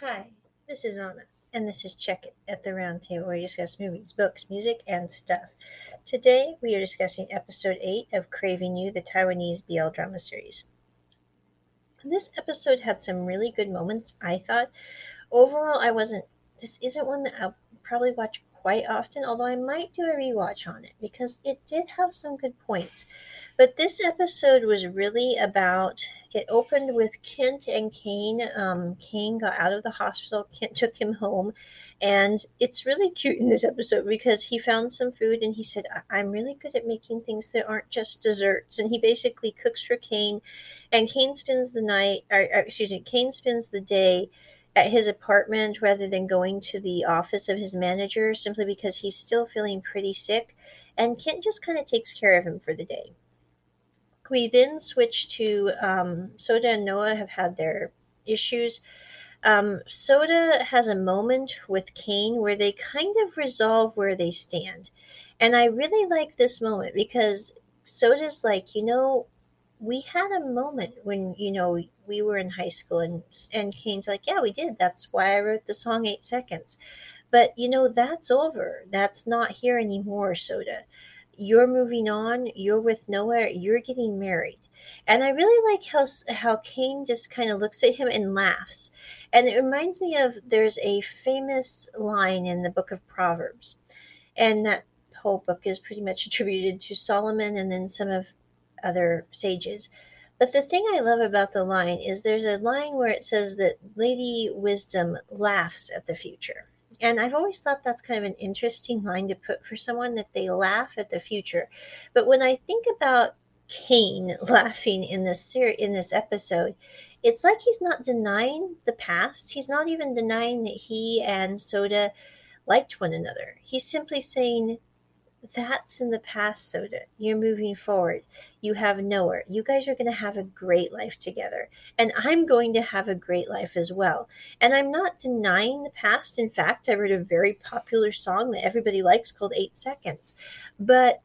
Hi, this is Anna, and this is Check It at the Roundtable, where we discuss movies, books, music, and stuff. Today we are discussing episode 8 of Craving You, the Taiwanese BL drama series. This episode had some really good moments, I thought. Overall, I wasn't, this isn't one that I'll probably watch quite often, although I might do a rewatch on it because it did have some good points. But this episode was really about it opened with Kent and Kane. Um, Kane got out of the hospital, Kent took him home, and it's really cute in this episode because he found some food and he said, I'm really good at making things that aren't just desserts. And he basically cooks for Kane, and Kane spends the night, or, or excuse me, Kane spends the day at his apartment rather than going to the office of his manager simply because he's still feeling pretty sick. And Kent just kind of takes care of him for the day. We then switch to um, Soda and Noah have had their issues. Um, Soda has a moment with Kane where they kind of resolve where they stand. And I really like this moment because Soda's like, you know, we had a moment when you know we were in high school and and Kane's like yeah we did that's why I wrote the song 8 seconds but you know that's over that's not here anymore soda you're moving on you're with Noah you're getting married and I really like how how Kane just kind of looks at him and laughs and it reminds me of there's a famous line in the book of Proverbs and that whole book is pretty much attributed to Solomon and then some of other sages. But the thing I love about the line is there's a line where it says that Lady Wisdom laughs at the future. And I've always thought that's kind of an interesting line to put for someone that they laugh at the future. But when I think about Kane laughing in this ser- in this episode, it's like he's not denying the past. He's not even denying that he and Soda liked one another. He's simply saying that's in the past, Soda. You're moving forward. You have Noah. You guys are going to have a great life together. And I'm going to have a great life as well. And I'm not denying the past. In fact, I wrote a very popular song that everybody likes called Eight Seconds. But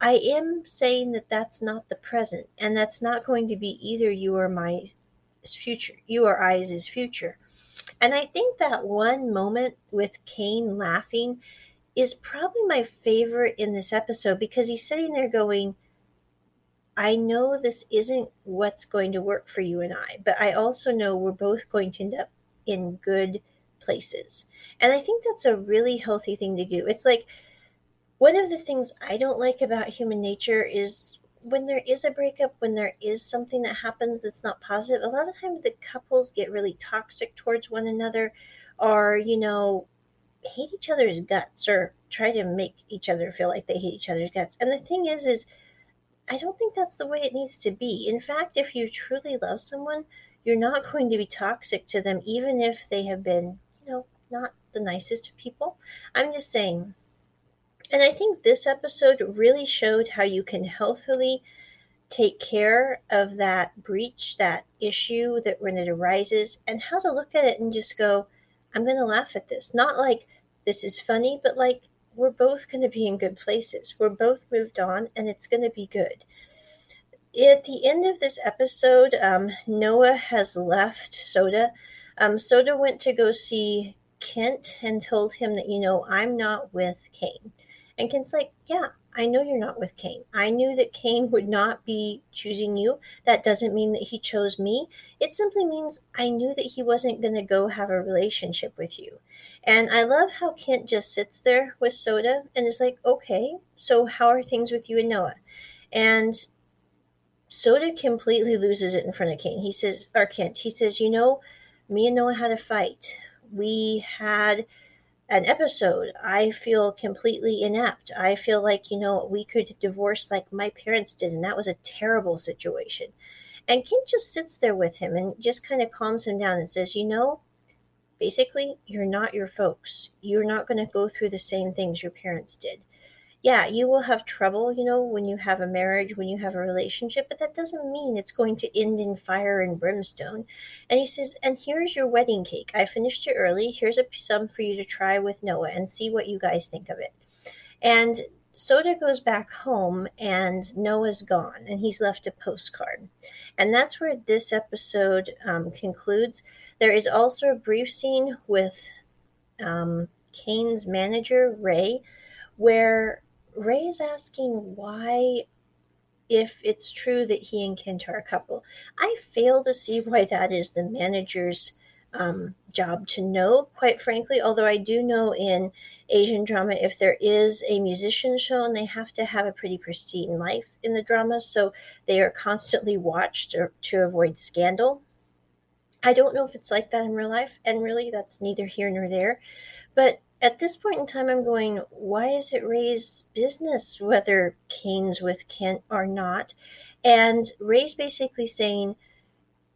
I am saying that that's not the present. And that's not going to be either you or my future, you or I's future. And I think that one moment with Kane laughing is probably my favorite in this episode because he's sitting there going, I know this isn't what's going to work for you and I, but I also know we're both going to end up in good places. And I think that's a really healthy thing to do. It's like one of the things I don't like about human nature is when there is a breakup, when there is something that happens that's not positive, a lot of times the couples get really toxic towards one another or, you know, hate each other's guts or try to make each other feel like they hate each other's guts. And the thing is, is I don't think that's the way it needs to be. In fact, if you truly love someone, you're not going to be toxic to them, even if they have been, you know, not the nicest people. I'm just saying. And I think this episode really showed how you can healthily take care of that breach, that issue that when it arises, and how to look at it and just go, I'm going to laugh at this. Not like this is funny, but like we're both going to be in good places. We're both moved on and it's going to be good. At the end of this episode, um, Noah has left Soda. Um, Soda went to go see Kent and told him that, you know, I'm not with Kane. And Kent's like, yeah, I know you're not with Kane. I knew that Kane would not be choosing you. That doesn't mean that he chose me. It simply means I knew that he wasn't going to go have a relationship with you. And I love how Kent just sits there with Soda and is like, okay, so how are things with you and Noah? And Soda completely loses it in front of Kane. He says, or Kent, he says, you know, me and Noah had a fight. We had an episode, I feel completely inept. I feel like, you know, we could divorce like my parents did, and that was a terrible situation. And Kent just sits there with him and just kind of calms him down and says, you know, basically, you're not your folks. You're not going to go through the same things your parents did yeah, you will have trouble, you know, when you have a marriage, when you have a relationship, but that doesn't mean it's going to end in fire and brimstone. And he says, and here's your wedding cake. I finished it early. Here's a some for you to try with Noah and see what you guys think of it. And Soda goes back home and Noah's gone and he's left a postcard. And that's where this episode um, concludes. There is also a brief scene with um, Kane's manager, Ray, where Ray is asking why, if it's true that he and Kent are a couple. I fail to see why that is the manager's um, job to know, quite frankly. Although I do know in Asian drama, if there is a musician show and they have to have a pretty pristine life in the drama, so they are constantly watched or, to avoid scandal. I don't know if it's like that in real life, and really that's neither here nor there. But at this point in time, I'm going, why is it Ray's business whether Kane's with Kent or not? And Ray's basically saying,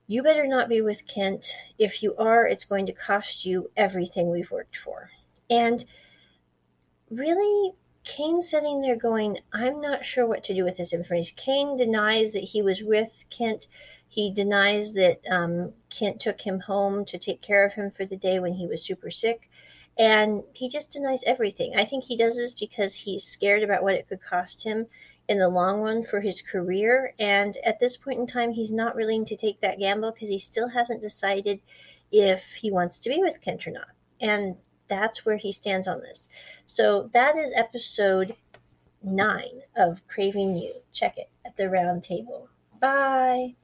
you better not be with Kent. If you are, it's going to cost you everything we've worked for. And really, Kane's sitting there going, I'm not sure what to do with this information. Kane denies that he was with Kent. He denies that um, Kent took him home to take care of him for the day when he was super sick. And he just denies everything. I think he does this because he's scared about what it could cost him in the long run for his career. And at this point in time, he's not willing to take that gamble because he still hasn't decided if he wants to be with Kent or not. And that's where he stands on this. So that is episode nine of Craving You. Check it at the round table. Bye.